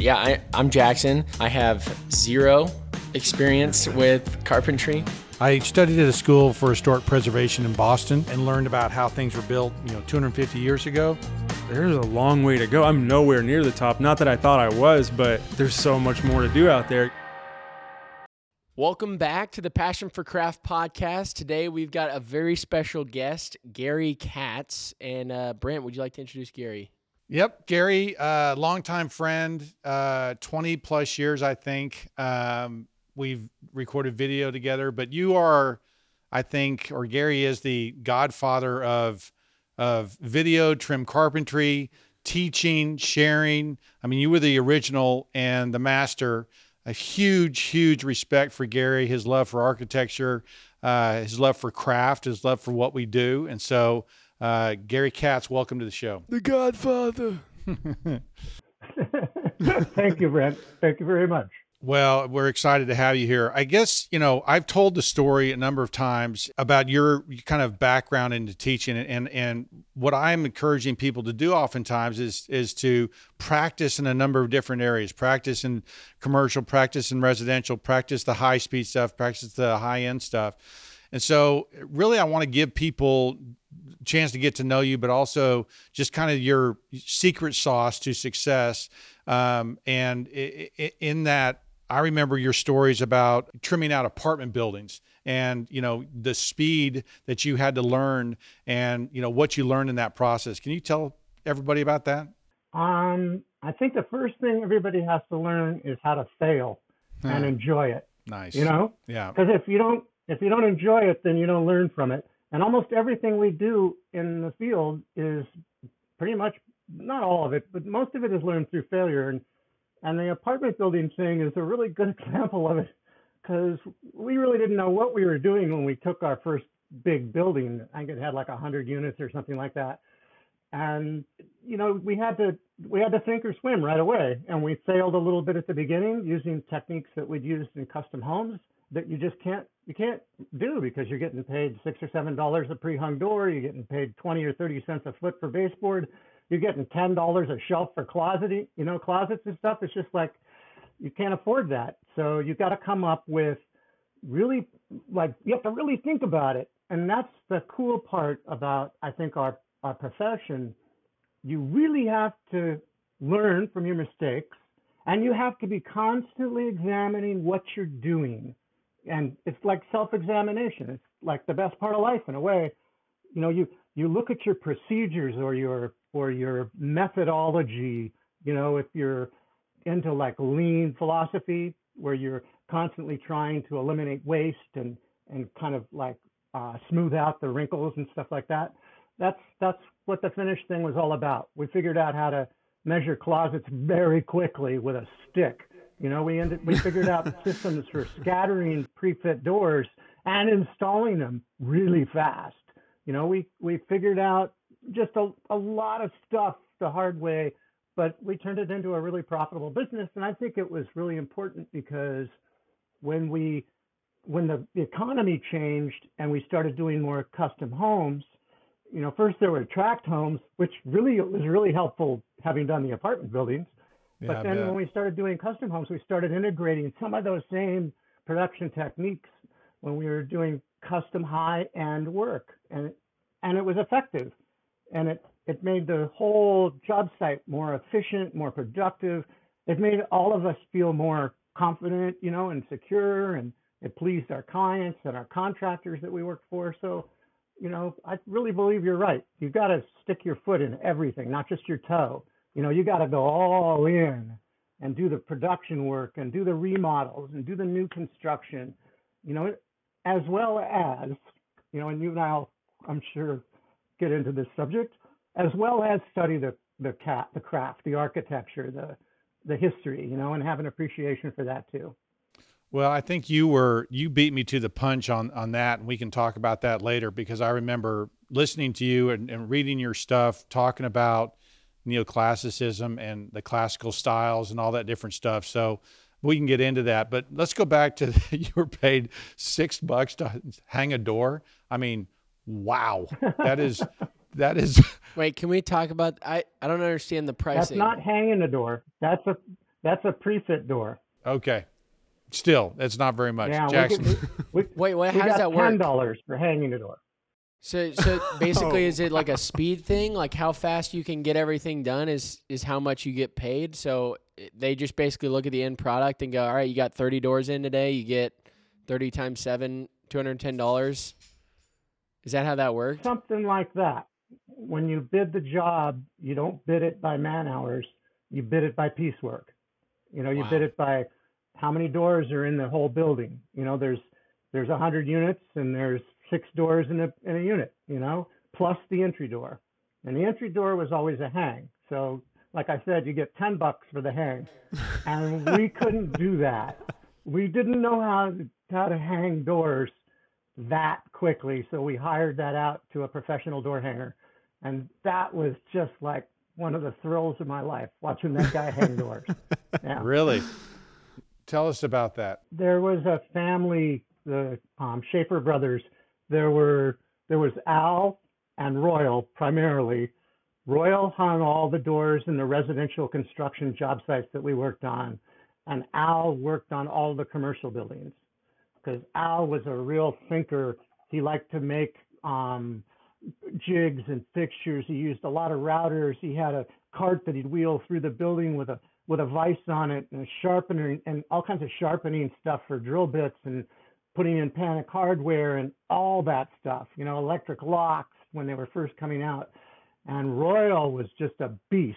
Yeah, I, I'm Jackson. I have zero experience with carpentry. I studied at a school for historic preservation in Boston and learned about how things were built, you know, 250 years ago. There's a long way to go. I'm nowhere near the top. Not that I thought I was, but there's so much more to do out there. Welcome back to the Passion for Craft podcast. Today we've got a very special guest, Gary Katz. And uh, Brent, would you like to introduce Gary? Yep, Gary, uh, longtime friend, uh, 20 plus years, I think. Um, we've recorded video together, but you are, I think, or Gary is the godfather of of video trim carpentry, teaching, sharing. I mean, you were the original and the master. A huge, huge respect for Gary, his love for architecture, uh, his love for craft, his love for what we do. And so, uh, Gary Katz, welcome to the show. The Godfather. Thank you, Brent. Thank you very much. Well, we're excited to have you here. I guess, you know, I've told the story a number of times about your kind of background into teaching and and what I'm encouraging people to do oftentimes is is to practice in a number of different areas. Practice in commercial, practice in residential, practice the high speed stuff, practice the high end stuff. And so really I want to give people a chance to get to know you, but also just kind of your secret sauce to success. Um, and in that I remember your stories about trimming out apartment buildings and you know the speed that you had to learn and you know what you learned in that process. Can you tell everybody about that? Um, I think the first thing everybody has to learn is how to fail and enjoy it. Nice. You know? Yeah. Because if you don't if you don't enjoy it, then you don't learn from it. And almost everything we do in the field is pretty much not all of it, but most of it is learned through failure. And and the apartment building thing is a really good example of it because we really didn't know what we were doing when we took our first big building. I think it had like 100 units or something like that. And you know, we had to we had to sink or swim right away. And we failed a little bit at the beginning using techniques that we'd used in custom homes that you just can't you can't do because you're getting paid six or seven dollars a pre-hung door, you're getting paid 20 or 30 cents a foot for baseboard you're getting ten dollars a shelf for closet, you know, closets and stuff. It's just like you can't afford that. So you've got to come up with really like you have to really think about it. And that's the cool part about I think our our profession. You really have to learn from your mistakes and you have to be constantly examining what you're doing. And it's like self-examination. It's like the best part of life in a way. You know, you you look at your procedures or your or your methodology, you know, if you're into like lean philosophy where you're constantly trying to eliminate waste and and kind of like uh, smooth out the wrinkles and stuff like that. That's that's what the finish thing was all about. We figured out how to measure closets very quickly with a stick. You know, we ended we figured out systems for scattering pre-fit doors and installing them really fast. You know, we we figured out just a, a lot of stuff the hard way, but we turned it into a really profitable business. And I think it was really important because when we when the, the economy changed and we started doing more custom homes, you know, first there were tract homes, which really was really helpful having done the apartment buildings. Yeah, but then when we started doing custom homes, we started integrating some of those same production techniques when we were doing custom high end work. And and it was effective and it it made the whole job site more efficient, more productive. It made all of us feel more confident, you know, and secure, and it pleased our clients and our contractors that we worked for. So, you know, I really believe you're right. You've got to stick your foot in everything, not just your toe. You know, you got to go all in and do the production work and do the remodels and do the new construction, you know, as well as, you know, and you and I'll, I'm sure, get into this subject, as well as study the the cat, the craft, the architecture, the the history, you know, and have an appreciation for that too. Well, I think you were you beat me to the punch on on that, and we can talk about that later because I remember listening to you and, and reading your stuff, talking about neoclassicism and the classical styles and all that different stuff. So we can get into that, but let's go back to you were paid six bucks to hang a door. I mean, wow, that is that is. Wait, can we talk about? I I don't understand the pricing. That's not hanging the door. That's a That's a pre-fit door. Okay. Still, that's not very much. Yeah, we Jackson. get- we, Wait, what? we How does got that work? ten dollars for hanging the door. So, so basically, Oh. is it like a speed thing? Like how fast you can get everything done is is how much you get paid. So they just basically look at the end product and go, all right, you got thirty doors in today. You get thirty times seven, two hundred ten dollars. Is that how that works? Something like that. When you bid the job, you don't bid it by man hours. You bid it by piecework. You know, you Wow. bid it by how many doors are in the whole building. You know, there's there's a hundred units and there's six doors in a in a unit. You know, plus the entry door. And the entry door was always a hang. So, like I said, you get ten bucks for the hang, and we couldn't do that. We didn't know how to, how to hang doors that quickly. So we hired that out to a professional door hanger. And that was just like one of the thrills of my life, watching that guy hang doors. Yeah. Really? Tell us about that. There was a family, the um, Schaefer brothers. There were there was Al and Royal primarily. Royal hung all the doors in the residential construction job sites that we worked on, and Al worked on all the commercial buildings. Because Al was a real thinker. He liked to make um, jigs and fixtures. He used a lot of routers. He had a cart that he'd wheel through the building with a with a vise on it and a sharpener and all kinds of sharpening stuff for drill bits and putting in panic hardware and all that stuff. You know, electric locks when they were first coming out. And Royal was just a beast.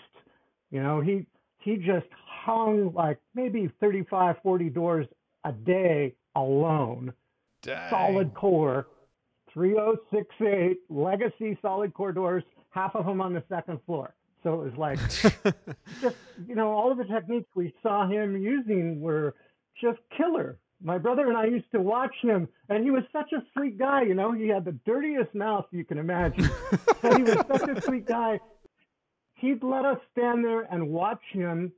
You know, he he just hung like maybe 35, 40 doors a day alone Dang. solid core, 3068 legacy solid core doors, half of them on the second floor. So it was like, just, you know, all of the techniques we saw him using were just killer. My brother and I used to watch him, and he was such a sweet guy, you know, he had the dirtiest mouth you can imagine, but he was such a sweet guy. He'd let us stand there and watch him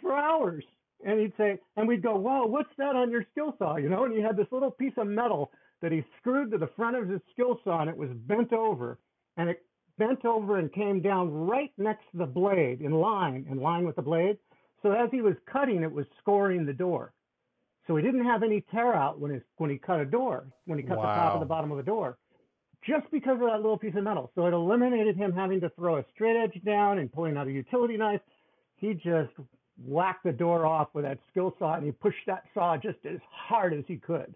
for hours. And he'd say, and we'd go, whoa, what's that on your skill saw? You know, and he had this little piece of metal that he screwed to the front of his skill saw and it was bent over. And it bent over and came down right next to the blade in line, in line with the blade. So as he was cutting, it was scoring the door. So he didn't have any tear out when, his, when he cut a door, when he cut the top Wow. and the bottom of a door, just because of that little piece of metal. So it eliminated him having to throw a straight edge down and pulling out a utility knife. He just whacked the door off with that skill saw and he pushed that saw just as hard as he could.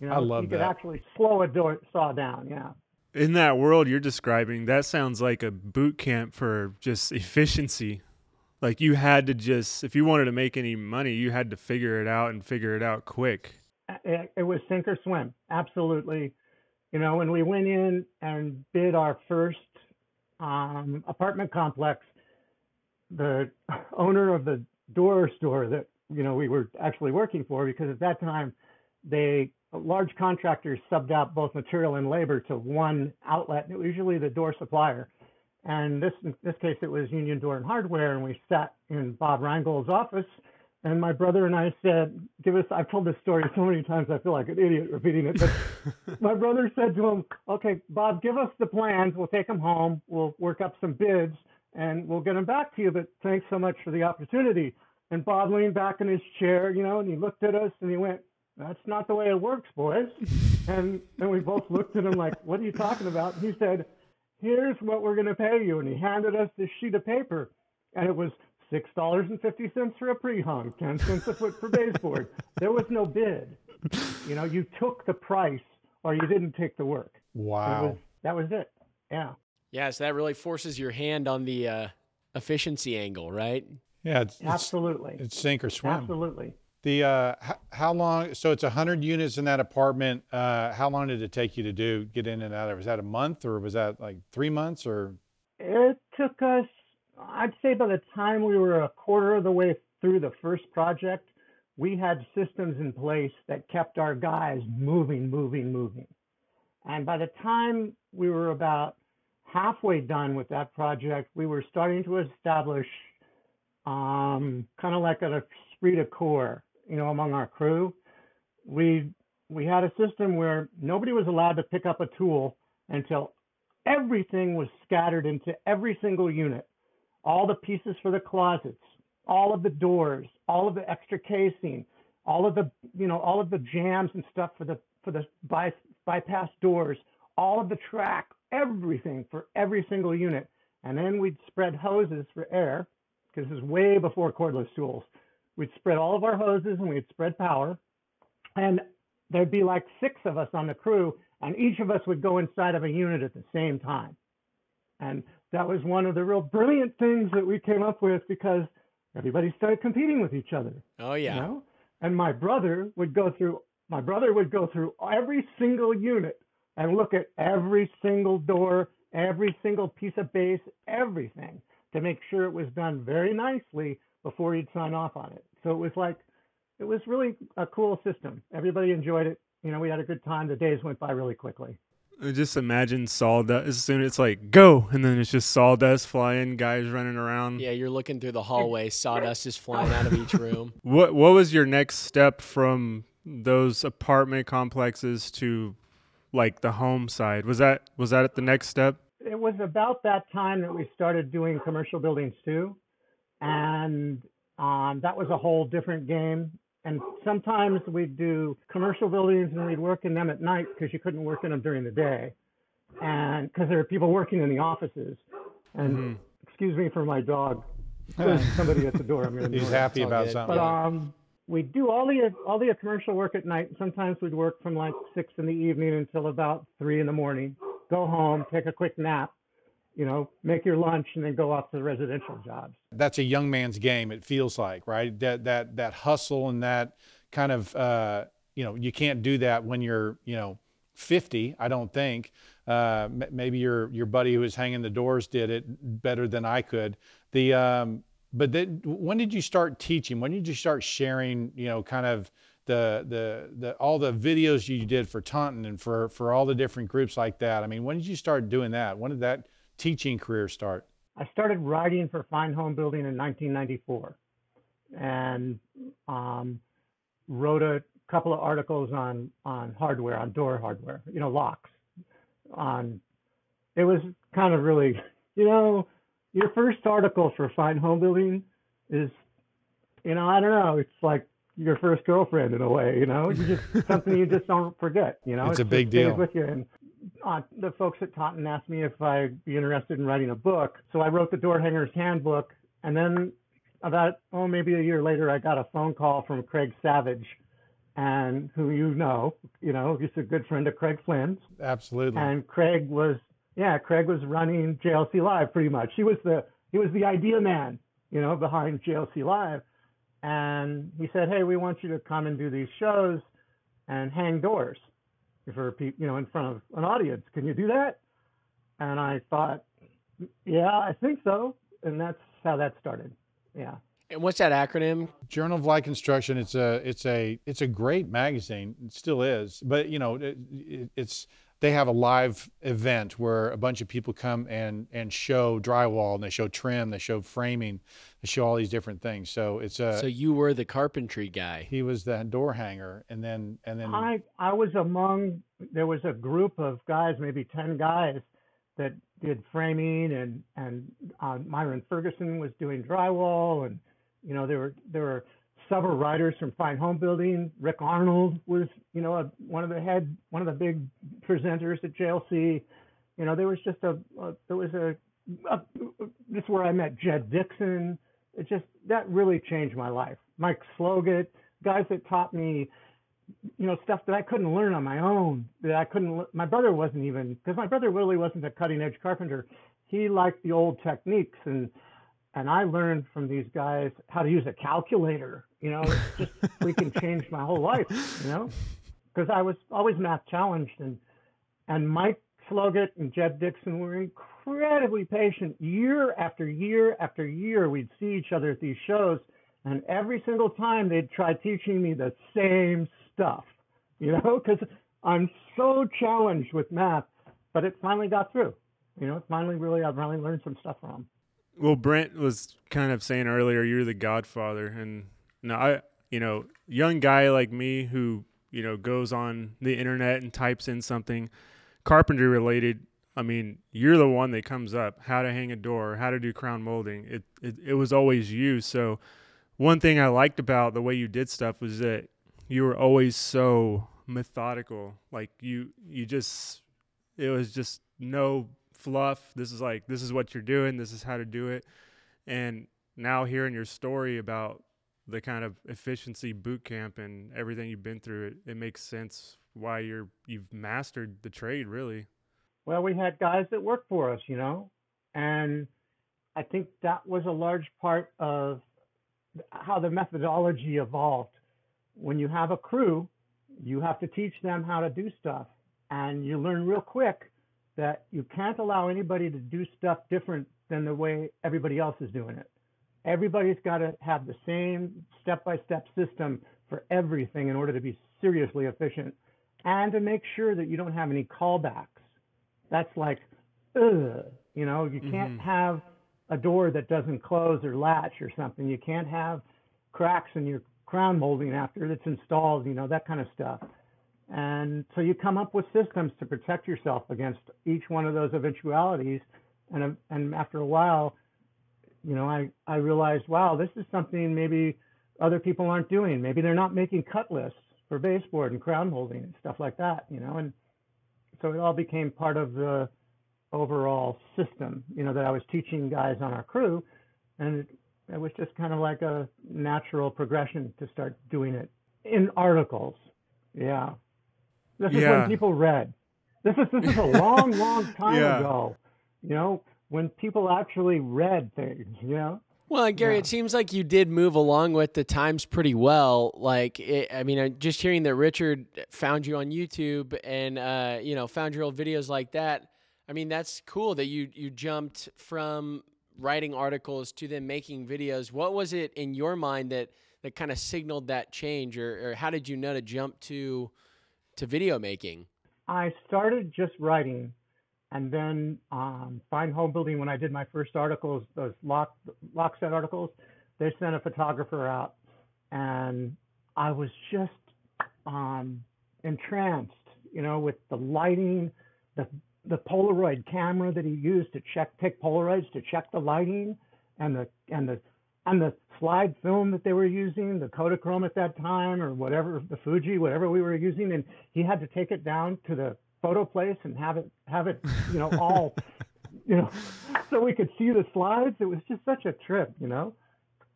You know, I love he could actually slow a door saw down. Yeah. In that world you're describing, that sounds like a boot camp for just efficiency. Like you had to just, if you wanted to make any money, you had to figure it out and figure it out quick. it, was sink or swim absolutely. You know when we went in and bid our first um, apartment complex the owner of the door store that you know we were actually working for because at that time they large contractors subbed out both material and labor to one outlet. And it was usually the door supplier and this in this case it was union door and hardware and we sat in bob reingold's office and my brother and I said, "Give us." I've told this story so many times. I feel like an idiot repeating it. But my brother said to him, "Okay, Bob, give us the plans. We'll take them home. We'll work up some bids, and we'll get them back to you. But thanks so much for the opportunity." And Bob leaned back in his chair, you know, and he looked at us and he went, "That's not the way it works, boys." And and we both looked at him like, "What are you talking about?" And he said, "Here's what we're going to pay you." And he handed us this sheet of paper, and it was six dollars and fifty cents for a pre-hung, ten cents a foot for baseboard. There was no bid. You know, you took the price or you didn't take the work. Wow. was, that was it. Yeah. Yeah, so that really forces your hand on the uh, efficiency angle, right? Yeah, it's, it's, Absolutely. it's sink or swim. Absolutely. The uh, h- how long? So it's hundred units in that apartment. Uh, how long did it take you to do get in and out of? Was that a month or was that like three months or? It took us, I'd say by the time we were a quarter of the way through the first project, we had systems in place that kept our guys moving, moving, moving. And by the time we were about halfway done with that project, we were starting to establish um, kind of like an esprit de corps, you know, among our crew. We we had a system where nobody was allowed to pick up a tool until everything was scattered into every single unit. All the pieces for the closets, all of the doors, all of the extra casing, all of the you know all of the jambs and stuff for the for the by, bypass doors, all of the track, everything for every single unit. And then we'd spread hoses for air because this is way before cordless tools. We'd spread all of our hoses and we'd spread power. And there'd be like six of us on the crew, and each of us would go inside of a unit at the same time. And that was one of the real brilliant things that we came up with because everybody started competing with each other. Oh yeah. You know? And my brother would go through my brother would go through every single unit and look at every single door, every single piece of base, everything to make sure it was done very nicely before he'd sign off on it. So it was like it was really a cool system. Everybody enjoyed it. You know, we had a good time. The days went by really quickly. I just imagine sawdust. As soon as it's like go, and then it's just sawdust flying, guys running around. Yeah, you're looking through the hallway, sawdust is flying out of each room. What What was your next step from those apartment complexes to like the home side? Was that was that the next step? It was about that time that we started doing commercial buildings too, and um, that was a whole different game. And sometimes we'd do commercial buildings and we'd work in them at night because you couldn't work in them during the day. And because there were people working in the offices. And Mhm. excuse me for my dog. There's somebody at the door. I'm to He's happy about good. something. But um, we'd do all the all the commercial work at night. Sometimes we'd work from like six in the evening until about three in the morning. Go home, take a quick nap, you know, make your lunch, and then go off to the residential jobs. that's a young man's game. It feels like right that that that hustle and that kind of uh, you know you can't do that when you're you know 50. I don't think. Uh, maybe your your buddy who was hanging the doors did it better than I could. The um, but then when did you start teaching? When did you start sharing? You know, kind of the the the all the videos you did for Taunton and for for all the different groups like that. I mean, when did you start doing that? When did that teaching career start? I started writing for Fine Homebuilding in 1994, and um, wrote a couple of articles on on hardware, on door hardware, you know, locks. On it was kind of really, you know, your first article for Fine Homebuilding is, you know, I don't know, it's like your first girlfriend in a way, you know, you just something you just don't forget, you know. It's a big deal. with you. And uh, the folks at Taunton asked me if I'd be interested in writing a book, so I wrote the Door Hangers Handbook, and then about oh maybe a year later, I got a phone call from Craig Savage, and who you know, you know, he's a good friend of Craig Flynn's, Absolutely. and Craig was yeah, Craig was running JLC Live pretty much. He was the he was the idea man, you know, behind JLC Live, and he said, hey, we want you to come and do these shows and hang doors for people, you know, in front of an audience. Can you do that? And I thought, yeah, I think so, and that's how that started. Yeah. And what's that acronym? Journal of Light Construction. It's a it's a it's a great magazine. It still is. But you know, it, it, it's they have a live event where a bunch of people come and and show drywall and they show trim, they show framing, they show all these different things. So it's a so you were the carpentry guy. he was the door hanger, and then and then I I was among there was a group of guys, maybe ten guys, that did framing and and uh, Myron Ferguson was doing drywall and you know there were there were several writers from Fine Homebuilding. Rick Arnold was you know a, one of the head one of the big presenters at JLC. You know there was just a, a there was a, a this is where I met Jed Dixon. It just that really changed my life. Mike Sloggatt, guys that taught me you know stuff that I couldn't learn on my own. That I couldn't. My brother wasn't even because my brother really wasn't a cutting edge carpenter. He liked the old techniques and and I learned from these guys how to use a calculator. You know, it's just freaking changed my whole life. You know, because I was always math challenged and and Mike Sloggatt and Jed Dixon were incredibly patient. Year after year after year, we'd see each other at these shows, and every single time they'd try teaching me the same stuff. You know, because I'm so challenged with math, but it finally got through. You know, it finally really I finally learned some stuff from 'em. Well, Brent was kind of saying earlier, you're the godfather, and no, I, you know, young guy like me who you know goes on the internet and types in something carpentry related. I mean, you're the one that comes up how to hang a door, how to do crown molding. It it, it was always you. So, one thing I liked about the way you did stuff was that you were always so methodical. Like you, you just, it was just no fluff. This is like, this is what you're doing. This is how to do it. And now hearing your story about the kind of efficiency boot camp and everything you've been through, it, it makes sense why you're you've mastered the trade really. Well, we had guys that worked for us, you know, and I think that was a large part of how the methodology evolved. When you have a crew, you have to teach them how to do stuff, and you learn real quick that you can't allow anybody to do stuff different than the way everybody else is doing it. Everybody's got to have the same step by step system for everything in order to be seriously efficient and to make sure that you don't have any callbacks. That's like, ugh, you know, you can't Mhm. have a door that doesn't close or latch or something. You can't have cracks in your crown molding after it's installed, you know, that kind of stuff. And so you come up with systems to protect yourself against each one of those eventualities. And, and after a while, you know, I, I realized, wow, this is something maybe other people aren't doing. Maybe they're not making cut lists for baseboard and crown molding and stuff like that, you know. And so it all became part of the overall system, you know, that I was teaching guys on our crew. And it, it was just kind of like a natural progression to start doing it in articles. Yeah. This is Yeah. when people read. This is this is a long, long time Yeah. ago. You know, when people actually read things, you know? Well, Gary, Yeah. it seems like you did move along with the times pretty well. Like, it, I mean, just hearing that Richard found you on YouTube and uh, you know found your old videos like that. I mean, that's cool that you you jumped from writing articles to then making videos. What was it in your mind that that kind of signaled that change, or, or how did you know to jump to to video making? I started just writing, and then um, Fine Homebuilding. When I did my first articles, those lock lock set articles, they sent a photographer out, and I was just um, entranced, you know, with the lighting, the the Polaroid camera that he used to check take Polaroids to check the lighting, and the and the and the slide film that they were using, the Kodachrome at that time, or whatever the Fuji, whatever we were using, and he had to take it down to the photo place and have it have it, you know, all, you know, so we could see the slides. It was just such a trip, you know,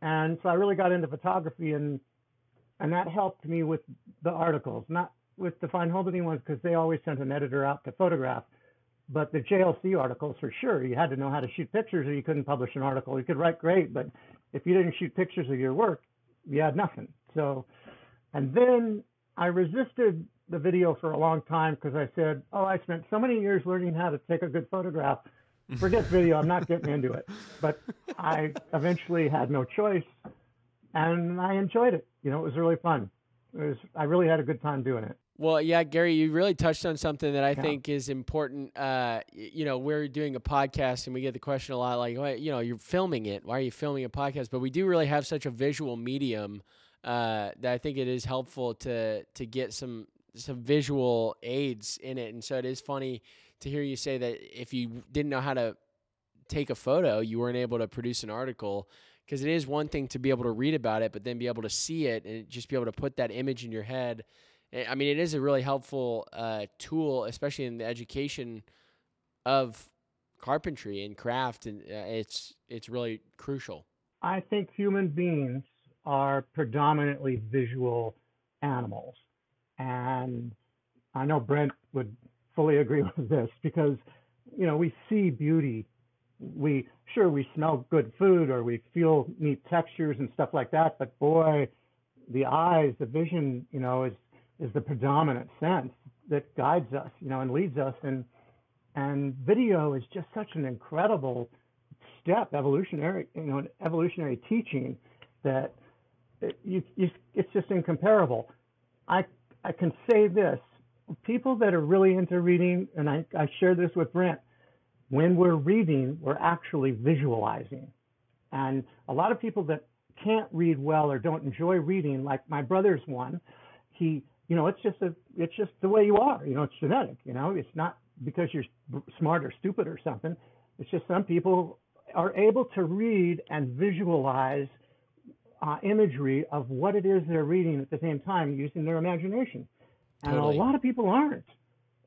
and so I really got into photography, and and that helped me with the articles, not with the Fine Home ones because they always sent an editor out to photograph. But the JLC articles, for sure, you had to know how to shoot pictures or you couldn't publish an article. You could write great, but if you didn't shoot pictures of your work, you had nothing. So, and then I resisted the video for a long time because I said, oh, I spent so many years learning how to take a good photograph. Forget video, I'm not getting into it. But I eventually had no choice and I enjoyed it. You know, it was really fun. It was, I really had a good time doing it. Well, yeah, Gary, you really touched on something that I Yeah. think is important. Uh, you know, we're doing a podcast, and we get the question a lot, like, "Why- you know, you're filming it. Why are you filming a podcast? But we do really have such a visual medium uh, that I think it is helpful to to get some some visual aids in it. And so it is funny to hear you say that if you didn't know how to take a photo, you weren't able to produce an article. Because it is one thing to be able to read about it, but then be able to see it and just be able to put that image in your head. Eh, I mean, it is a really helpful uh, tool, especially in the education of carpentry and craft, and uh, it's it's really crucial. I think human beings are predominantly visual animals. And I know Brent would fully agree with this because, you know, we see beauty. We sure we smell good food or we feel neat textures and stuff like that, but boy, the eyes, the vision, you know, is is the predominant sense that guides us, you know, and leads us. And and video is just such an incredible step evolutionary you know an evolutionary teaching that it, you, you, it's just incomparable. I i can say this. People that are really into reading and i, I share this with brent when we're reading we're actually visualizing. And a lot of people that can't read well or don't enjoy reading like my brother's one he you know it's just a it's just the way you are you know it's genetic you know it's not because you're smart or stupid or something it's just some people are able to read and visualize uh, imagery of what it is they're reading at the same time using their imagination. And Totally. a lot of people aren't.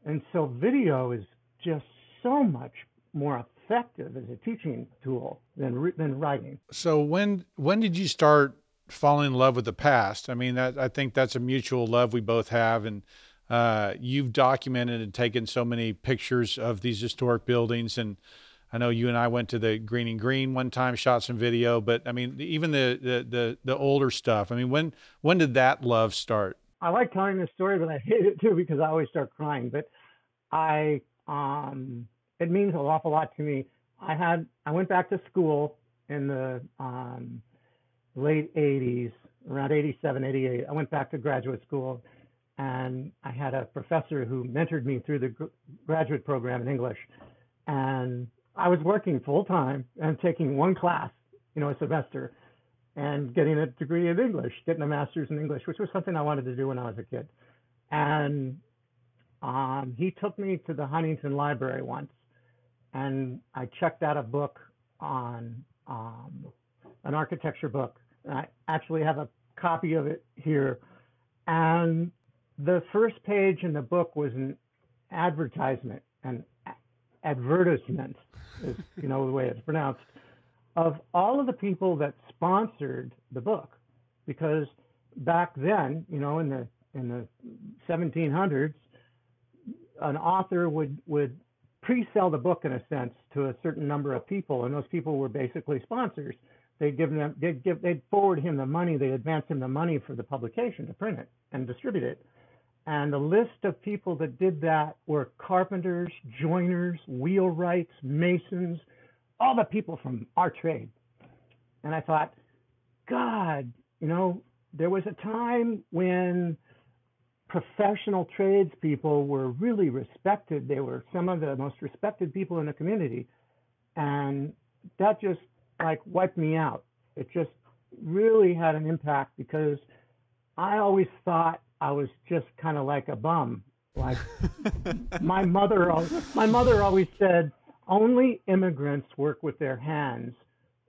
And so video is just so much more effective as a teaching tool than, than writing. So when when did you start falling in love with the past? I mean, that I think that's a mutual love we both have, and uh, you've documented and taken so many pictures of these historic buildings, and I know you and I went to the Greene and Greene one time, shot some video, but I mean, even the the the, the older stuff. I mean, when when did that love start? I like telling this story, but I hate it too because I always start crying. But I, um, it means an awful lot to me. I had, I went back to school in the um, late 80s, around 87, 88. I went back to graduate school and I had a professor who mentored me through the gr- graduate program in English. And I was working full time and taking one class, you know, a semester and getting a degree in English, getting a master's in English, which was something I wanted to do when I was a kid. And um, he took me to the Huntington Library once, and I checked out a book on um, an architecture book. I actually have a copy of it here. And the first page in the book was an advertisement, an advertisement, is you know the way it's pronounced, of all of the people that sponsored the book, because back then, you know, in the in the 1700s, an author would would pre-sell the book in a sense to a certain number of people, and those people were basically sponsors. They'd give them, they'd give, they'd forward him the money, they'd advance him the money for the publication to print it and distribute it. And the list of people that did that were carpenters, joiners, wheelwrights, masons, all the people from our trade. And I thought, God, you know, there was a time when professional tradespeople were really respected. They were some of the most respected people in the community. And that just like wiped me out. It just really had an impact because I always thought I was just kind of like a bum. Like my mother, my mother always said, only immigrants work with their hands.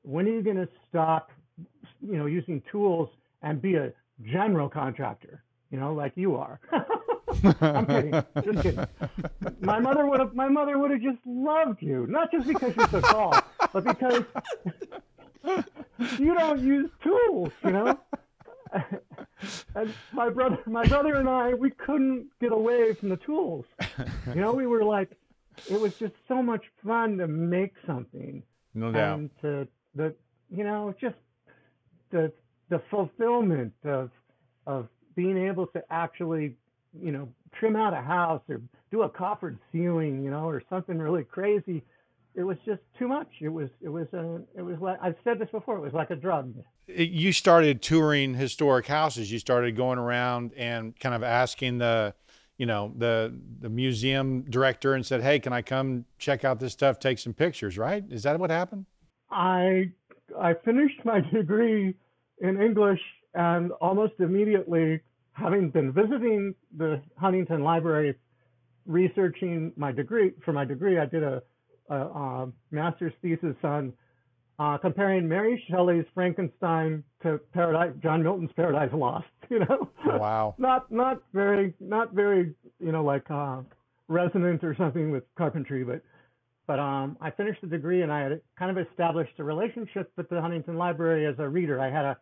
When are you going to stop, you know, using tools and be a general contractor? You know, like you are. I'm kidding. Just kidding. My mother would have. My mother would have just loved you, not just because you're so tall, but because you don't use tools. You know. And my brother, my brother and I, we couldn't get away from the tools. You know, we were like, it was just so much fun to make something No doubt. and to the you know just the the fulfillment of of being able to actually you know trim out a house or do a coffered ceiling you know or something really crazy it was just too much it was it was a it was like i've said this before it was like a drug you started touring historic houses. You started going around and kind of asking the, you know, the the museum director and said, "Hey, can I come check out this stuff, take some pictures?" Right? Is that what happened? I I finished my degree in English and almost immediately, having been visiting the Huntington Library, researching my degree for my degree, I did a, a, a master's thesis on uh, comparing Mary Shelley's Frankenstein to Paradise, John Milton's Paradise Lost. You know, Wow. not not very not very you know like uh, resonant or something with carpentry, but but um, I finished the degree and I had kind of established a relationship with the Huntington Library as a reader. I had a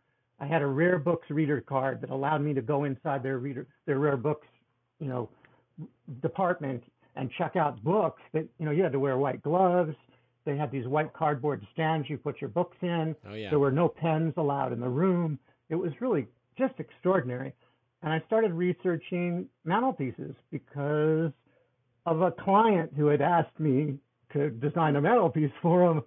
I had a rare books reader card that allowed me to go inside their reader their rare books you know department and check out books that you know you had to wear white gloves. They had these white cardboard stands you put your books in. Oh yeah. There were no pens allowed in the room. It was really just extraordinary. And I started researching mantelpieces because of a client who had asked me to design a mantelpiece for him.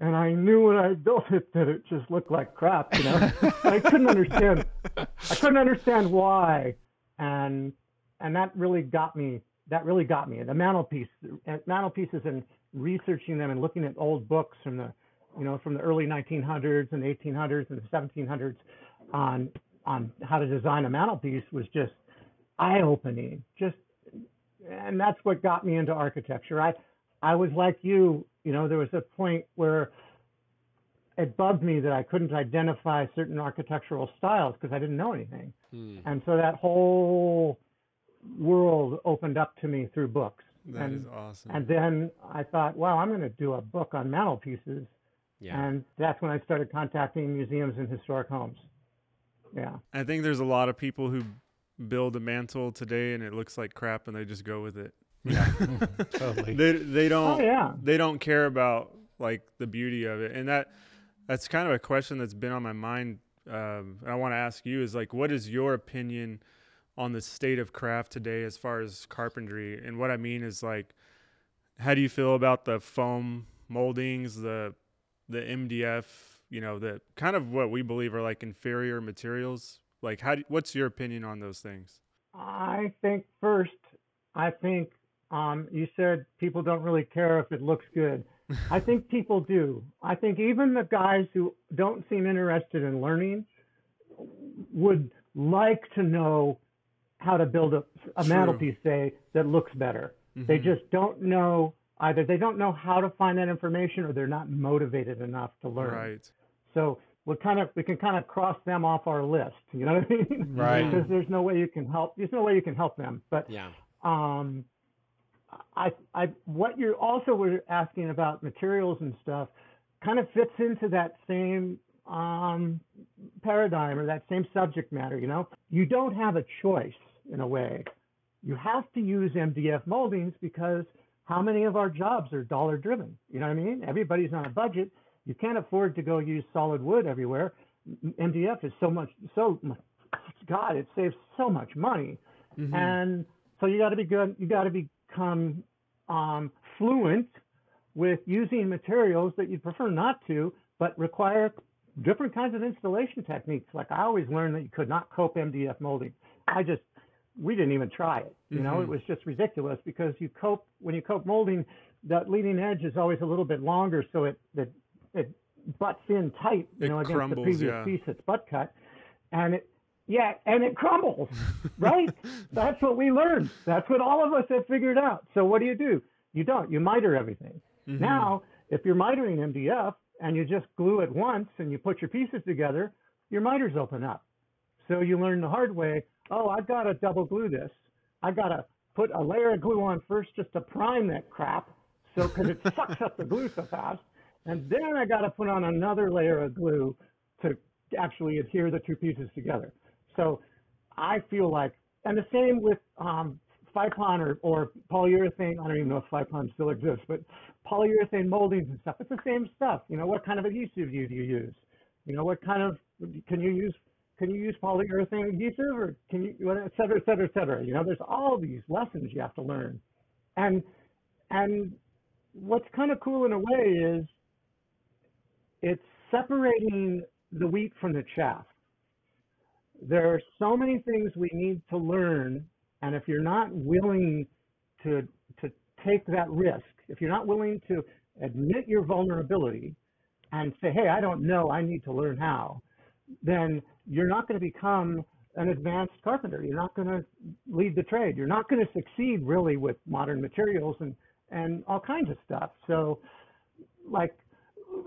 And I knew when I built it that it just looked like crap, you know. I couldn't understand. I couldn't understand why, and and that really got me. That really got me. The mantelpiece, mantelpieces, and researching them and looking at old books from the, you know, from the early 1900s and 1800s and 1700s on on how to design a mantelpiece was just eye-opening. Just, and that's what got me into architecture. I I was like you, you know, there was a point where it bugged me that I couldn't identify certain architectural styles because I didn't know anything. Hmm. And so that whole world opened up to me through books. That is and, awesome. And then I thought, wow, I'm going to do a book on mantelpieces. Yeah. And that's when I started contacting museums and historic homes. Yeah. I think there's a lot of people who build a mantle today and it looks like crap and they just go with it. Yeah, totally. They they don't Oh, yeah. they don't care about like the beauty of it. And that that's kind of a question that's been on my mind um, and I want to ask you is like what is your opinion on the state of craft today as far as carpentry? And what I mean is like how do you feel about the foam moldings, the the MDF, you know, the kind of what we believe are like inferior materials? Like how do, what's your opinion on those things? I think first, I think um, you said people don't really care if it looks good. I think people do. I think even the guys who don't seem interested in learning would like to know how to build a, a mantelpiece, say, that looks better. They Mhm. just don't know either they don't know how to find that information or they're not motivated enough to learn. right. So we kind of we can kind of cross them off our list. You know what I mean? Right. because there's no way you can help. There's no way you can help them. But Yeah. um, I I what you also were asking about materials and stuff kind of fits into that same um, paradigm or that same subject matter. You know, you don't have a choice in a way. You have to use MDF moldings because how many of our jobs are dollar driven? You know what I mean? Everybody's on a budget. You can't afford to go use solid wood everywhere. MDF is so much, so God, it saves so much money. Mhm. And so you got to be good. You got to become um, fluent with using materials that you prefer not to, but require different kinds of installation techniques. Like I always learned that you could not cope MDF molding. I just we didn't even try it. You know, it Mhm. was just ridiculous because you cope when you cope molding, that leading edge is always a little bit longer, so it it, it butts in tight, you It know, against the previous yeah. piece that's butt cut, and it yeah, and it crumbles, right? That's what we learned. That's what all of us have figured out. So what do you do? You don't. You miter everything. Mhm. Now, if you're mitering MDF and you just glue it once and you put your pieces together, your miters open up. So you learn the hard way. Oh, I've got to double glue this. I've got to put a layer of glue on first just to prime that crap. So because it sucks up the glue so fast, and then I got to put on another layer of glue to actually adhere the two pieces together. So I feel like, and the same with um, or, or polyurethane. I don't even know if Fypon still exists, but polyurethane moldings and stuff. It's the same stuff. You know, what kind of adhesive do you use? You know, what kind of can you use? Can you use polyurethane adhesive, or can you, et cetera, et cetera, et cetera? You know, there's all these lessons you have to learn, and and what's kind of cool in a way is it's separating the wheat from the chaff. There are so many things we need to learn, and if you're not willing to to take that risk, if you're not willing to admit your vulnerability and say, "Hey, I don't know, I need to learn how," then you're not going to become an advanced carpenter. You're not going to lead the trade. You're not going to succeed really with modern materials and and all kinds of stuff. So, like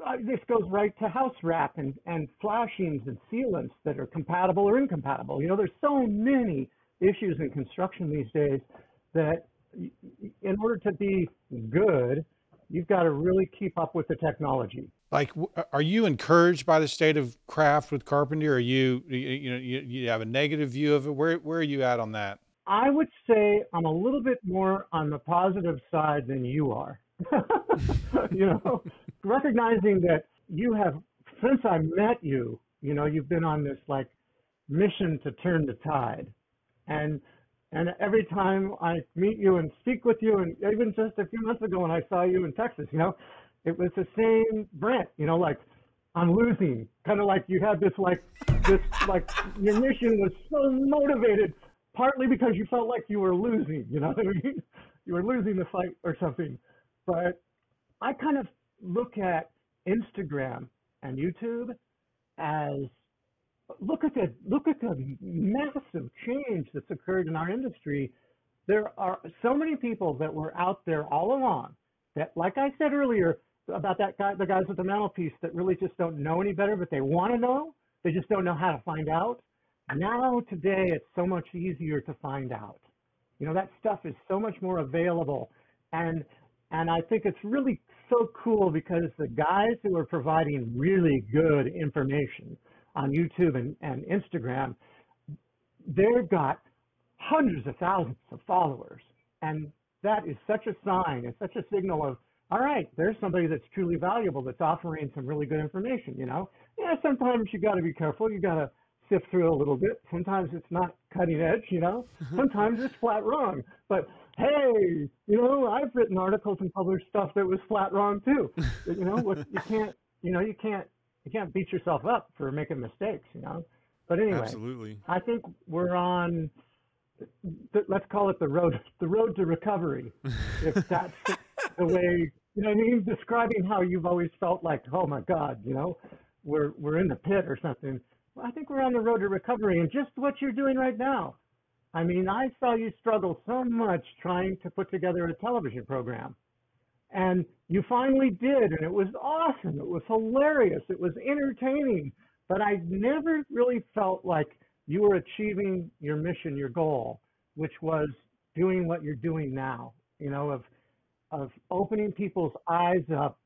uh, this goes right to house wrap and, and flashings and sealants that are compatible or incompatible. You know, there's so many issues in construction these days that in order to be good, you've got to really keep up with the technology. Like, are you encouraged by the state of craft with carpentry? Or are you, you, you know, you, you have a negative view of it? Where, where are you at on that? I would say I'm a little bit more on the positive side than you are. you know, recognizing that you have, since I met you, you know, you've been on this like mission to turn the tide. And and every time I meet you and speak with you, and even just a few months ago when I saw you in Texas, you know, it was the same Brent, you know, like I'm losing, kind of like you had this like this like your mission was so motivated, partly because you felt like you were losing, you know what I mean? You were losing the fight or something. But I kind of look at Instagram and YouTube as look at the look at the massive change that's occurred in our industry. There are so many people that were out there all along that, like I said earlier, about that guy, the guys with the mantelpiece that really just don't know any better, but they want to know. They just don't know how to find out. Now today, it's so much easier to find out. You know, that stuff is so much more available, and and I think it's really so cool because the guys who are providing really good information on YouTube and, and Instagram, they've got hundreds of thousands of followers. And that is such a sign, it's such a signal of, all right, there's somebody that's truly valuable that's offering some really good information, you know? Yeah, sometimes you got to be careful. You got to sift through a little bit. Sometimes it's not cutting edge, you know? Sometimes it's flat wrong. But hey, you know, I've written articles and published stuff that was flat wrong too. you know, you can't, you know, you can't, you can't beat yourself up for making mistakes, you know? But anyway, Absolutely. I think we're on. th- Let's call it the road, the road to recovery. If that's the way, you know, I mean, describing how you've always felt like, oh my God, you know, we're we're in the pit or something. Well, I think we're on the road to recovery, and just what you're doing right now. I mean, I saw you struggle so much trying to put together a television program, and you finally did, and it was awesome. It was hilarious. It was entertaining but I never really felt like you were achieving your mission, your goal, which was doing what you're doing now, you know, of of opening people's eyes up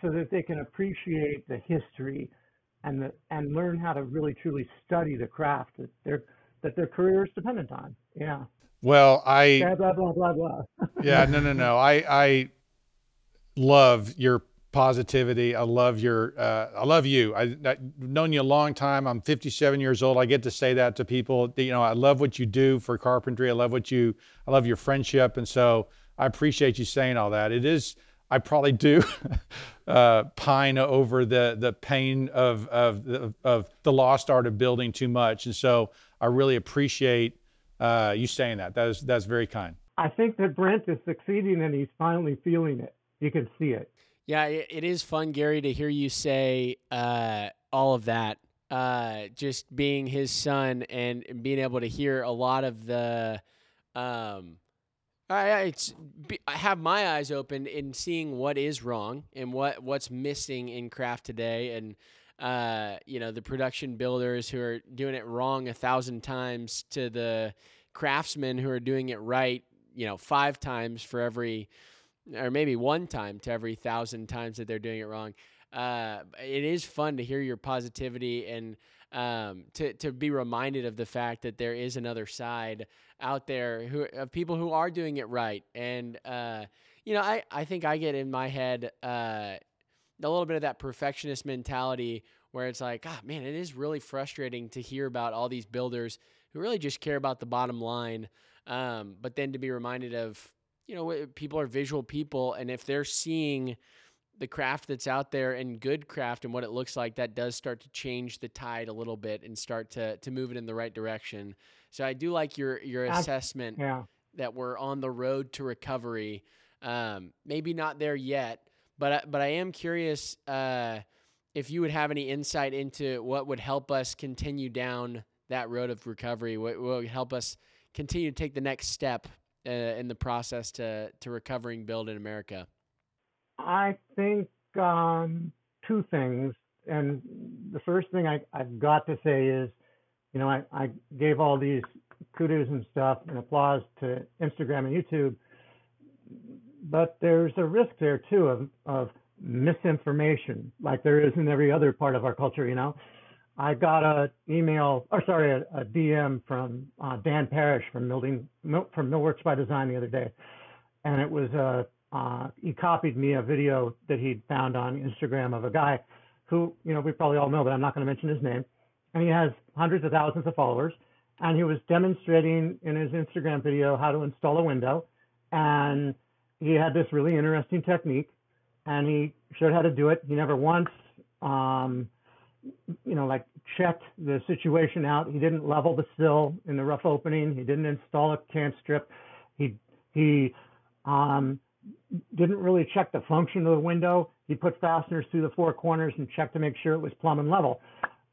so that they can appreciate the history and the and learn how to really truly study the craft that their that their career is dependent on. Yeah. Well, I Blah blah blah blah blah. yeah, no, no, no. I I love your positivity. I love your uh, I love you. I, I've known you a long time. I'm 57 years old. I get to say that to people. You know, I love what you do for carpentry. I love what you I love your friendship, and so I appreciate you saying all that. It is. I probably do uh, pine over the the pain of of the, of the lost art of building too much, and so I really appreciate uh, you saying that. That is that's very kind. I think that Brent is succeeding and he's finally feeling it. You can see it. Yeah, it, it is fun, Gary, to hear you say uh, all of that. Uh, just being his son and, and being able to hear a lot of the, um, I, I- have my eyes open in seeing what is wrong and what what's missing in craft today, and uh, you know the production builders who are doing it wrong a thousand times to the craftsmen who are doing it right, you know, five times for every or maybe one time to every thousand times that they're doing it wrong. Uh, it is fun to hear your positivity and um, to to be reminded of the fact that there is another side out there who of people who are doing it right. And uh, you know, I I think I get in my head uh, a little bit of that perfectionist mentality where it's like, ah, man, it is really frustrating to hear about all these builders who really just care about the bottom line. Um, but then to be reminded of you know, people are visual people, and if they're seeing the craft that's out there and good craft and what it looks like, that does start to change the tide a little bit and start to to move it in the right direction. So I do like your your assessment Yeah. that we're on the road to recovery. Um, maybe not there yet, but I- but I am curious uh, if you would have any insight into what would help us continue down that road of recovery. What, what would help us continue to take the next step uh, in the process to to recovering build in America? I think um, two things. And the first thing I, I've got to say is, you know, I, I gave all these kudos and stuff and applause to Instagram and YouTube, but there's a risk there too of, of misinformation, like there is in every other part of our culture, you know. I got a email, or sorry, a, a DM from uh, Dan Parrish from from Millworks by Design the other day, and it was uh, uh, he copied me a video that he'd found on Instagram of a guy who, you know, we probably all know, but I'm not going to mention his name, and he has hundreds of thousands of followers, and he was demonstrating in his Instagram video how to install a window, and he had this really interesting technique, and he showed how to do it. He never once um, you know, like checked the situation out. He didn't level the sill in the rough opening. He didn't install a cant strip. He he um, didn't really check the function of the window. He put fasteners through the four corners and checked to make sure it was plumb and level.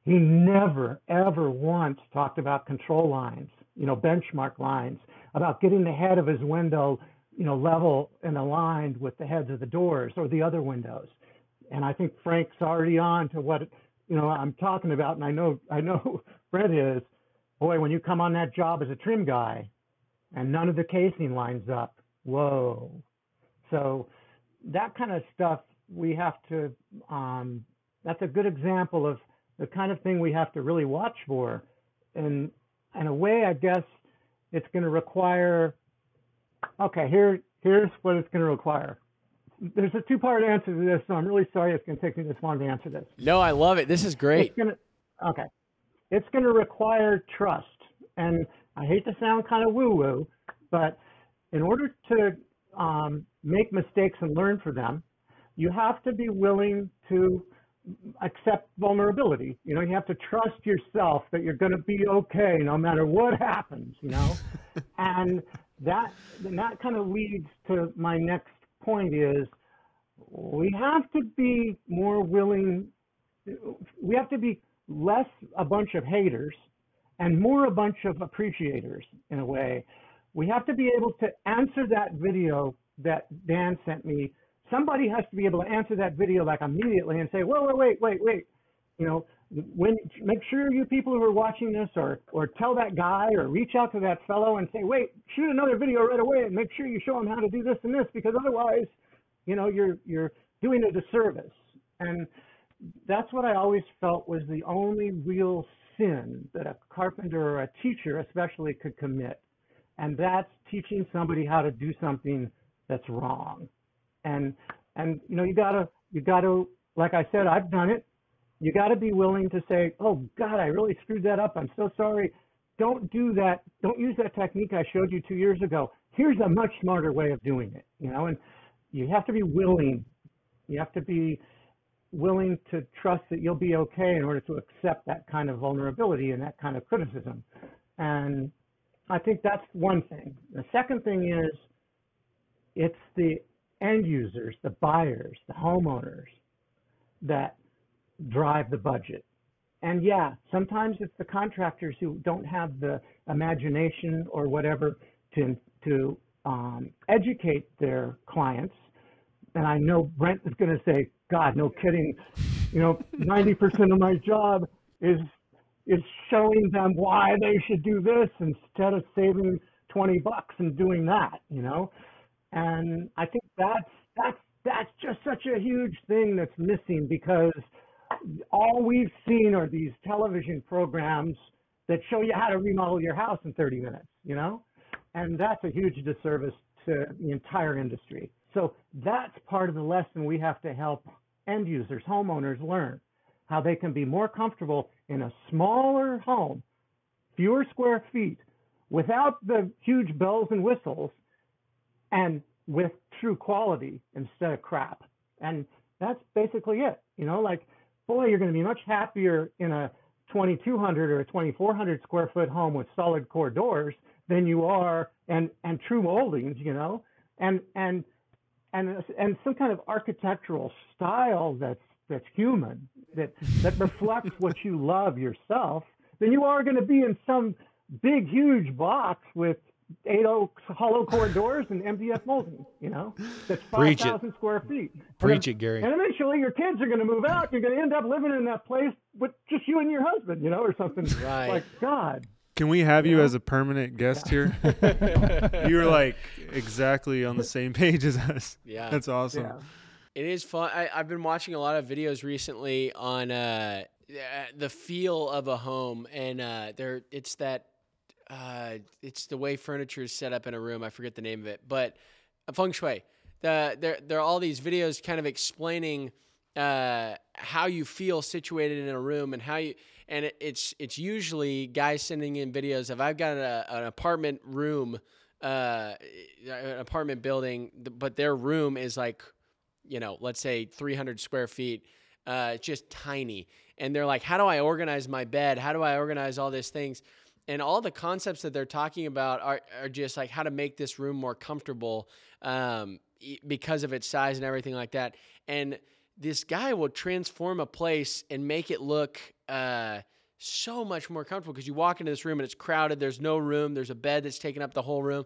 He never ever once talked about control lines, you know, benchmark lines, about getting the head of his window, you know, level and aligned with the heads of the doors or the other windows. and I think Frank's already on to what you know I'm talking about, and I know I know Fred is. Boy, when you come on that job as a trim guy, and none of the casing lines up, whoa. So that kind of stuff we have to. Um, that's a good example of the kind of thing we have to really watch for, and in a way, I guess it's going to require. Okay, here here's what it's going to require there's a two part answer to this, so I'm really sorry it's going to take me this long to answer this. No, I love it. This is great. It's gonna, okay. It's going to require trust. And I hate to sound kind of woo woo, but in order to um, make mistakes and learn from them, you have to be willing to accept vulnerability. You know, you have to trust yourself that you're going to be okay no matter what happens, you know? and that, and that kind of leads to my next point is we have to be more willing, we have to be less a bunch of haters and more a bunch of appreciators in a way. We have to be able to answer that video that Dan sent me. Somebody has to be able to answer that video like immediately and say, wait, wait, wait, wait, wait. You know, when make sure you people who are watching this or or tell that guy or reach out to that fellow and say, wait, shoot another video right away and make sure you show him how to do this and this because otherwise, you know, you're you're doing a disservice. And that's what I always felt was the only real sin that a carpenter or a teacher especially could commit. And that's teaching somebody how to do something that's wrong. And and you know, you gotta you gotta like I said, I've done it you got to be willing to say, "Oh God, I really screwed that up. I'm so sorry." Don't do that. Don't use that technique I showed you two years ago. Here's a much smarter way of doing it. You know, and you have to be willing. You have to be willing to trust that you'll be okay in order to accept that kind of vulnerability and that kind of criticism. And I think that's one thing. The second thing is it's the end users, the buyers, the homeowners that drive the budget. And yeah, sometimes it's the contractors who don't have the imagination or whatever to to um, educate their clients. And I know Brent is going to say, "God, no kidding." You know, 90% of my job is is showing them why they should do this instead of saving 20 bucks and doing that. You know, and I think that's that's that's just such a huge thing that's missing because all we've seen are these television programs that show you how to remodel your house in 30 minutes, you know? And that's a huge disservice to the entire industry. So that's part of the lesson we have to help end users, homeowners learn how they can be more comfortable in a smaller home, fewer square feet, without the huge bells and whistles, and with true quality instead of crap. And that's basically it. You know, like boy, you're going to be much happier in a 2200 or a 2400 square foot home with solid core doors than you are and and true moldings, you know, and and and and some kind of architectural style that's that's human that that reflects what you love yourself than you are going to be in some big huge box with eight oak hollow core doors and MDF molding, you know, that's 5,000 square feet. Preach then, it, Gary. And eventually your kids are going to move out. You're going to end up living in that place with just you and your husband, you know, or something right. like God. Can we have you, you know? as a permanent guest yeah. here? You're like exactly on the same page as us. Yeah. That's awesome. Yeah. It is fun. I, have been watching a lot of videos recently on uh, the feel of a home, and uh, there it's that uh, it's the way furniture is set up in a room. I forget the name of it, but feng shui. The there there are all these videos kind of explaining uh, how you feel situated in a room and how you and it, it's it's usually guys sending in videos of I've got a, an apartment room, uh, an apartment building, but their room is like, you know, let's say 300 square feet, uh, just tiny, and they're like, how do I organize my bed? How do I organize all these things? And all the concepts that they're talking about are, are just like how to make this room more comfortable um, because of its size and everything like that. And this guy will transform a place and make it look uh, so much more comfortable because you walk into this room and it's crowded. There's no room. There's a bed that's taking up the whole room.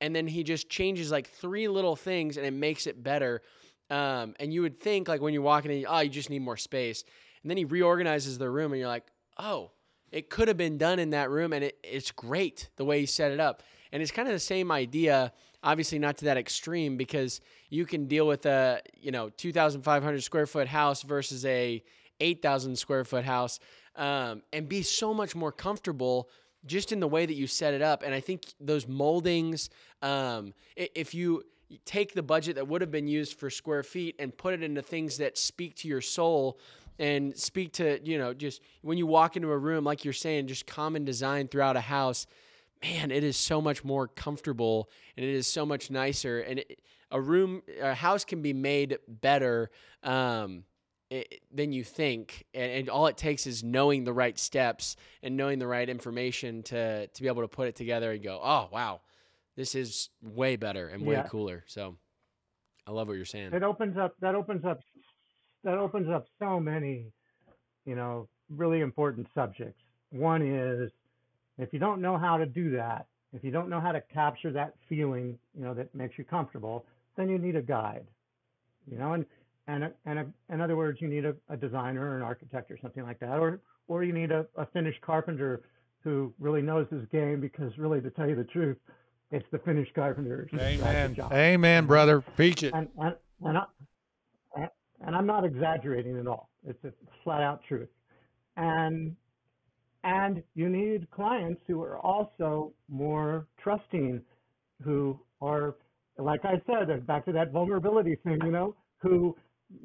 And then he just changes like three little things and it makes it better. Um, and you would think like when you're walking in, oh, you just need more space. And then he reorganizes the room, and you're like, oh, it could have been done in that room, and it, it's great the way he set it up. And it's kind of the same idea, obviously not to that extreme, because you can deal with a you know 2,500 square foot house versus a 8,000 square foot house, um, and be so much more comfortable just in the way that you set it up. And I think those moldings, um, if you take the budget that would have been used for square feet and put it into things that speak to your soul and speak to you know just when you walk into a room like you're saying just common design throughout a house man it is so much more comfortable and it is so much nicer. And it, a room a house can be made better um, it, than you think. And, and, all it takes is knowing the right steps and knowing the right information to to be able to put it together and go oh wow this is way better and way yeah. cooler. So i love what you're saying. It opens up that opens up that opens up so many, you know, really important subjects. One is if you don't know how to do that, if you don't know how to capture that feeling, you know, that makes you comfortable, then you need a guide. You know, and and and a, in other words, you need a, a, designer or an architect or something like that, or or you need a, a finished carpenter who really knows his game because really, to tell you the truth, it's the finished carpenters. Amen. Amen, brother. Preach it. And, and, and I, and I'm not exaggerating at all. It's a flat out truth. And and you need clients who are also more trusting, who are, like I said, uh, back to that vulnerability thing, you know, who,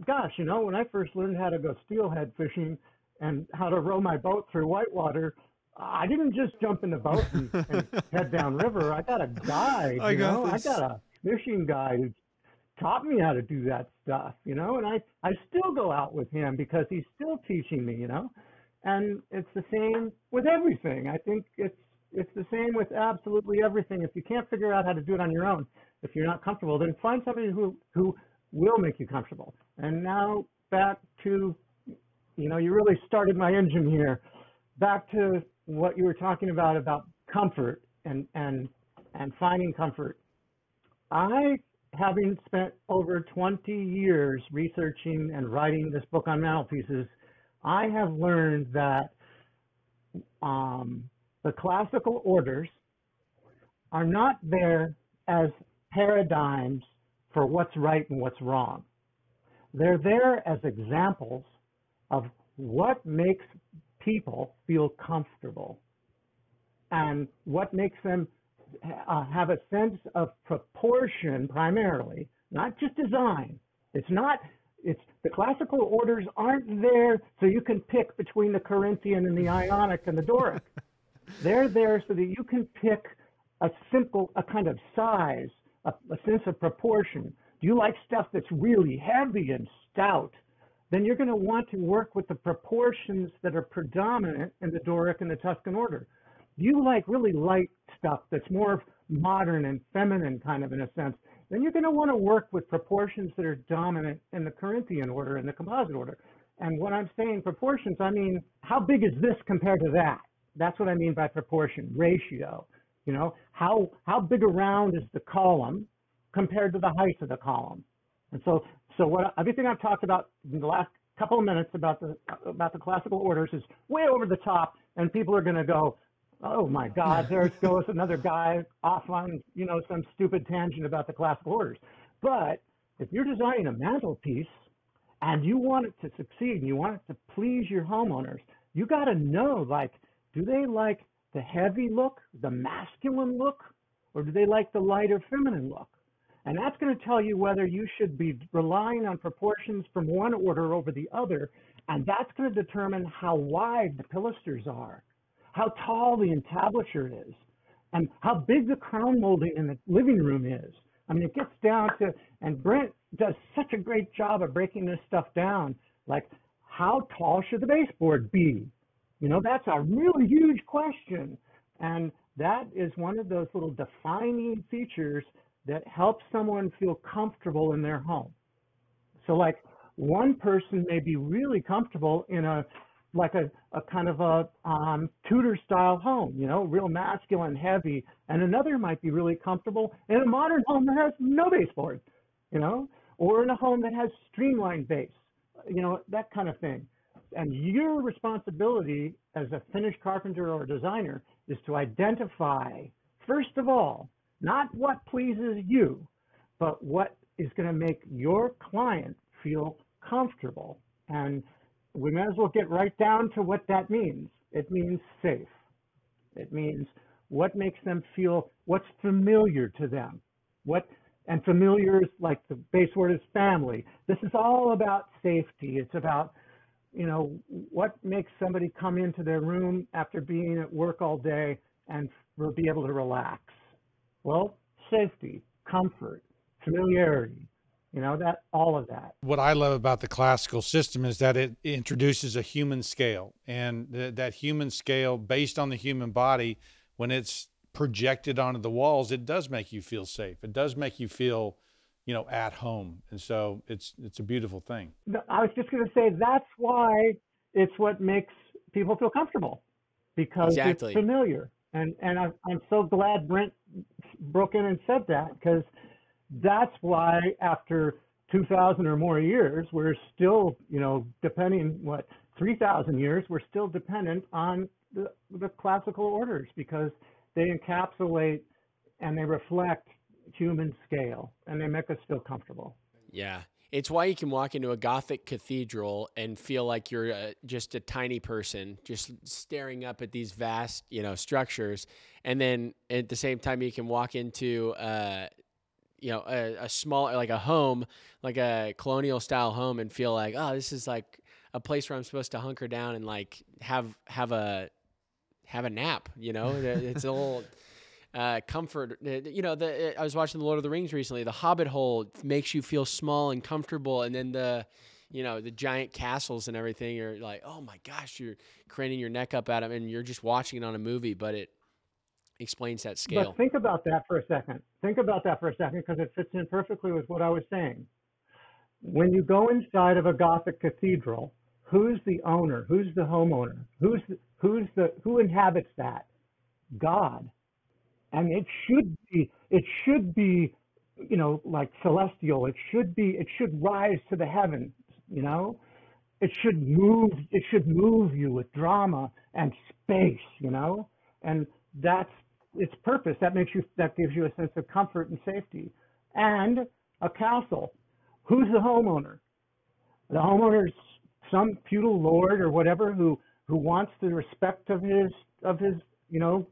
gosh, you know, when I first learned how to go steelhead fishing and how to row my boat through whitewater, I didn't just jump in the boat and, and head downriver. I got a guide, you I know, I got a fishing guide taught me how to do that stuff, you know, and I, I still go out with him because he's still teaching me, you know, and it's the same with everything. I think it's, it's the same with absolutely everything. If you can't figure out how to do it on your own, if you're not comfortable, then find somebody who, who will make you comfortable. And now back to, you know, you really started my engine here. Back to what you were talking about, about comfort and, and, and finding comfort. I having spent over 20 years researching and writing this book on mantelpieces, I have learned that um, the classical orders are not there as paradigms for what's right and what's wrong. They're there as examples of what makes people feel comfortable and what makes them uh, have a sense of proportion primarily, not just design. It's not, it's the classical orders aren't there so you can pick between the Corinthian and the Ionic and the Doric. They're there so that you can pick a simple, a kind of size, a, a sense of proportion. Do you like stuff that's really heavy and stout? Then you're going to want to work with the proportions that are predominant in the Doric and the Tuscan order Do you like really light stuff that's more modern and feminine kind of in a sense, then you're going to want to work with proportions that are dominant in the Corinthian order and the composite order. And when I'm saying proportions, I mean how big is this compared to that? That's what I mean by proportion, ratio. You know, how how big around is the column compared to the height of the column? And so so what everything I've talked about in the last couple of minutes about the about the classical orders is way over the top, and people are going to go, oh my God, there goes another guy off on, you know, some stupid tangent about the classical orders. But if you're designing a mantelpiece and you want it to succeed and you want it to please your homeowners, you got to know, like, do they like the heavy look, the masculine look, or do they like the lighter feminine look? And that's going to tell you whether you should be relying on proportions from one order over the other. And that's going to determine how wide the pilasters are how tall the entablature is, and how big the crown molding in the living room is. I mean, it gets down to, and Brent does such a great job of breaking this stuff down. Like, how tall should the baseboard be? You know, that's a really huge question. And that is one of those little defining features that helps someone feel comfortable in their home. So, like, one person may be really comfortable in a like a, a kind of a um, Tudor style home, you know, real masculine, heavy, and another might be really comfortable in a modern home that has no baseboard, you know. or in a home that has streamlined base, you know, that kind of thing. And your responsibility as a finished carpenter or designer is to identify, first of all, not what pleases you, but what is going to make your client feel comfortable. And we may as well get right down to what that means. It means safe. It means what makes them feel what's familiar to them. What and familiar is like the base word is family. This is all about safety. It's about you know what makes somebody come into their room after being at work all day and be able to relax. Well, safety, comfort, familiarity, you know that all of that. What i love about the classical system is that it introduces a human scale and th- that human scale based on the human body when it's projected onto the walls it does make you feel safe. It does make you feel you know at home. And so it's it's a beautiful thing. I was just going to say that's why it's what makes people feel comfortable because exactly. it's familiar. And and I, i'm so glad brent broke in and said that because that's why after 2,000 or more years, we're still, you know, depending what 3,000 years, we're still dependent on the, the classical orders because they encapsulate and they reflect human scale and they make us feel comfortable. Yeah. It's why you can walk into a Gothic cathedral and feel like you're uh, just a tiny person, just staring up at these vast, you know, structures. And then at the same time, you can walk into uh, you know a, a small like a home like a colonial style home and feel like oh this is like a place where i'm supposed to hunker down and like have have a have a nap you know? It's a little uh, comfort uh, you know the uh, i was watching the lord of the rings recently. The hobbit hole makes you feel small and comfortable and then the you know the giant castles and everything you're like oh my gosh you're craning your neck up at them and you're just watching it on a movie but it explains that scale. But think about that for a second. Think about that for a second because it fits in perfectly with what I was saying. When you go inside of a Gothic cathedral, who's the owner? Who's the homeowner? Who's the, who's the who inhabits that? God. And it should be it should be you know like celestial. It should be it should rise to the heavens, you know? It should move it should move you with drama and space, you know? And that's its purpose. That makes you that gives you a sense of comfort and safety. And a castle. Who's the homeowner? The homeowner is some feudal lord or whatever who who wants the respect of his of his you know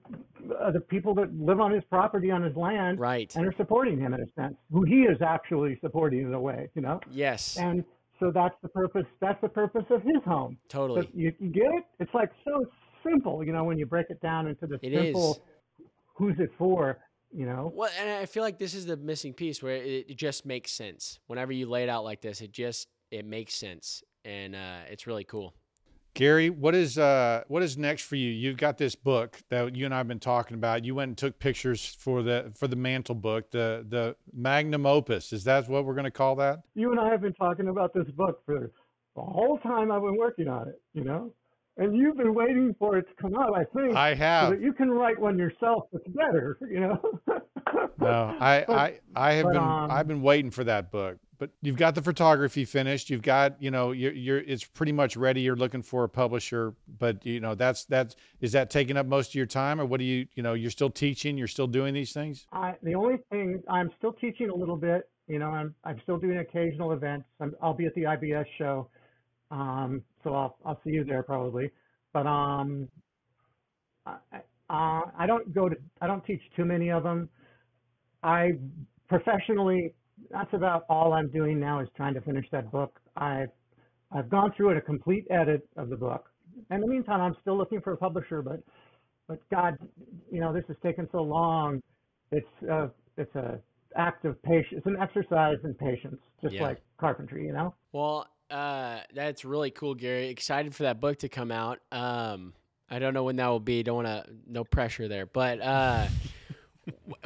uh, the people that live on his property on his land right and are supporting him in a sense who he is actually supporting in a way you know yes and so that's the purpose that's the purpose of his home totally you, you, get it it's like so simple you know when you break it down into the it simple is who's it for? You know. Well, and I feel like this is the missing piece where it, it just makes sense. Whenever you lay it out like this, it just it makes sense, and uh, it's really cool. Gary, what is uh what is next for you? You've got this book that you and I've been talking about. You went and took pictures for the for the mantel book, the the magnum opus. Is that what we're going to call that? You and I have been talking about this book for the whole time I've been working on it. You know, and you've been waiting for it to come out, I think. I have. So that you can write one yourself that's better, you know. no, I, but, I, I have but, been, um, I've been waiting for that book. But you've got the photography finished. You've got, you know, you're, you're, it's pretty much ready. You're looking for a publisher, but you know, that's that's is that taking up most of your time, or what do you, you know, you're still teaching, you're still doing these things. I, the only thing I'm still teaching a little bit. You know, I'm I'm still doing occasional events. i will be at the IBS show um, so I'll I'll see you there probably. But um, I, uh, I don't go to I don't teach too many of them. I professionally that's about all I'm doing now is trying to finish that book. I've I've gone through it a complete edit of the book. In the meantime, I'm still looking for a publisher, but but God, you know, this has taken so long. It's uh, it's a act of patience. It's an exercise in patience, just yeah. like carpentry, you know. Well, uh, that's really cool, Gary. Excited for that book to come out. Um, I don't know when that will be. Don't want to no pressure there, but uh,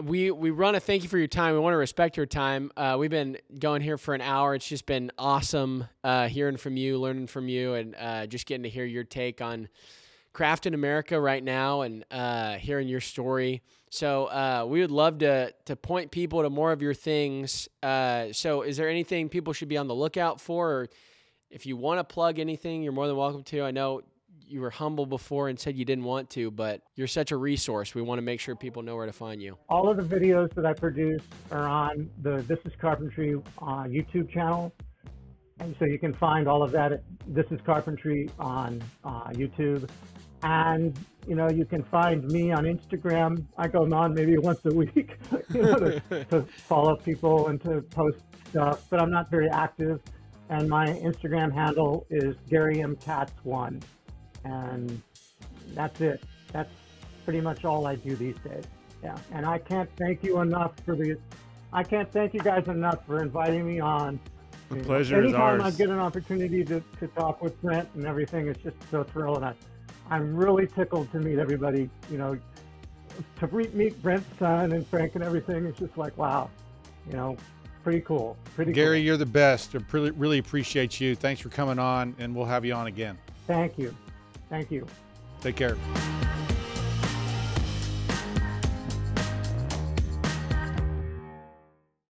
we we run a thank you for your time. We want to respect your time. Uh, we've been going here for an hour. It's just been awesome uh, hearing from you, learning from you, and uh, just getting to hear your take on Craft in America right now and uh, hearing your story. So uh, we would love to to point people to more of your things. Uh, so is there anything people should be on the lookout for, or if you want to plug anything, you're more than welcome to. I know you were humble before and said you didn't want to, but you're such a resource. We want to make sure people know where to find you. All of the videos that I produce are on the This Is Carpentry uh, YouTube channel. And so you can find all of that at This Is Carpentry on uh, YouTube. And, you know, you can find me on Instagram. I go on maybe once a week, know, to, to follow people and to post stuff, but I'm not very active. And my Instagram handle is Gary M. Katz one and that's it. That's pretty much all I do these days. Yeah, and I can't thank you enough for the. I can't thank you guys enough for inviting me on. The pleasure is Anytime ours. I get an opportunity to, to talk with Brent and everything, it's just so thrilling. I, I'm really tickled to meet everybody. You know, to re- meet Brent's son and Frank and everything. It's just like wow, you know, pretty cool. Pretty Gary, cool. you're the best. I really, really appreciate you. Thanks for coming on, and we'll have you on again. Thank you, thank you. Take care.